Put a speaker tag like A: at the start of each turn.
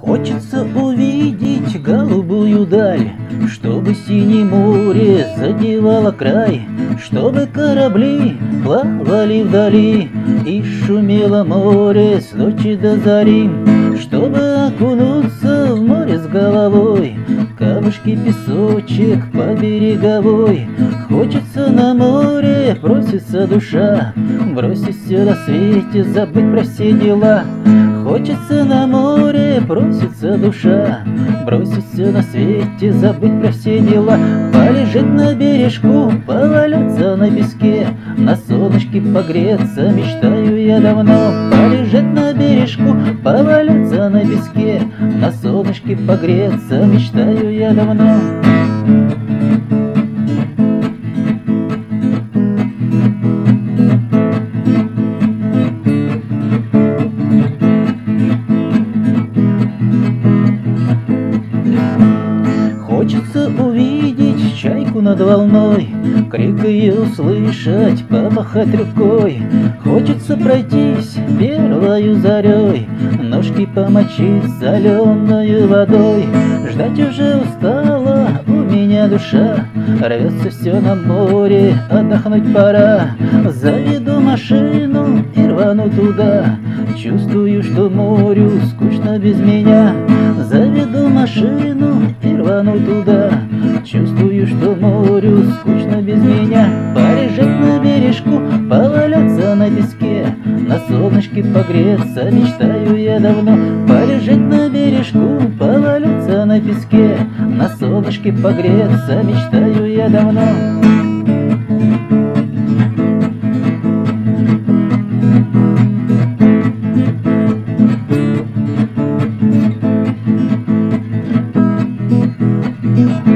A: Хочется увидеть голубую даль, Чтобы синее море задевало край, Чтобы корабли плавали вдали, И шумело море с ночи до зари, Чтобы окунуться в море с головой, Камушки, песочек по береговой, Хочется на море, просится душа, Бросить все на свете, забыть про все дела, Хочется на море, просится душа Бросить все на свете, забыть про все дела. Полежать на бережку, поваляться на песке На солнышке погреться, мечтаю я давно. Полежать на бережку, поваляться на песке На солнышке погреться, мечтаю я давно Хочется увидеть чайку над волной, Крик ее услышать, помахать рукой. Хочется пройтись первою зарей, Ножки помочить соленою водой. Ждать уже устала у меня душа, Рвется все на море, отдохнуть пора. Заведу машину и рвану туда, Чувствую, что морю скучно без меня. Рвану туда. Чувствую, что морю скучно без меня. Полежать на бережку, поваляться на песке. На солнышке погреться, мечтаю я давно. Полежать на бережку, поваляться на песке. На солнышке погреться, мечтаю я давно you.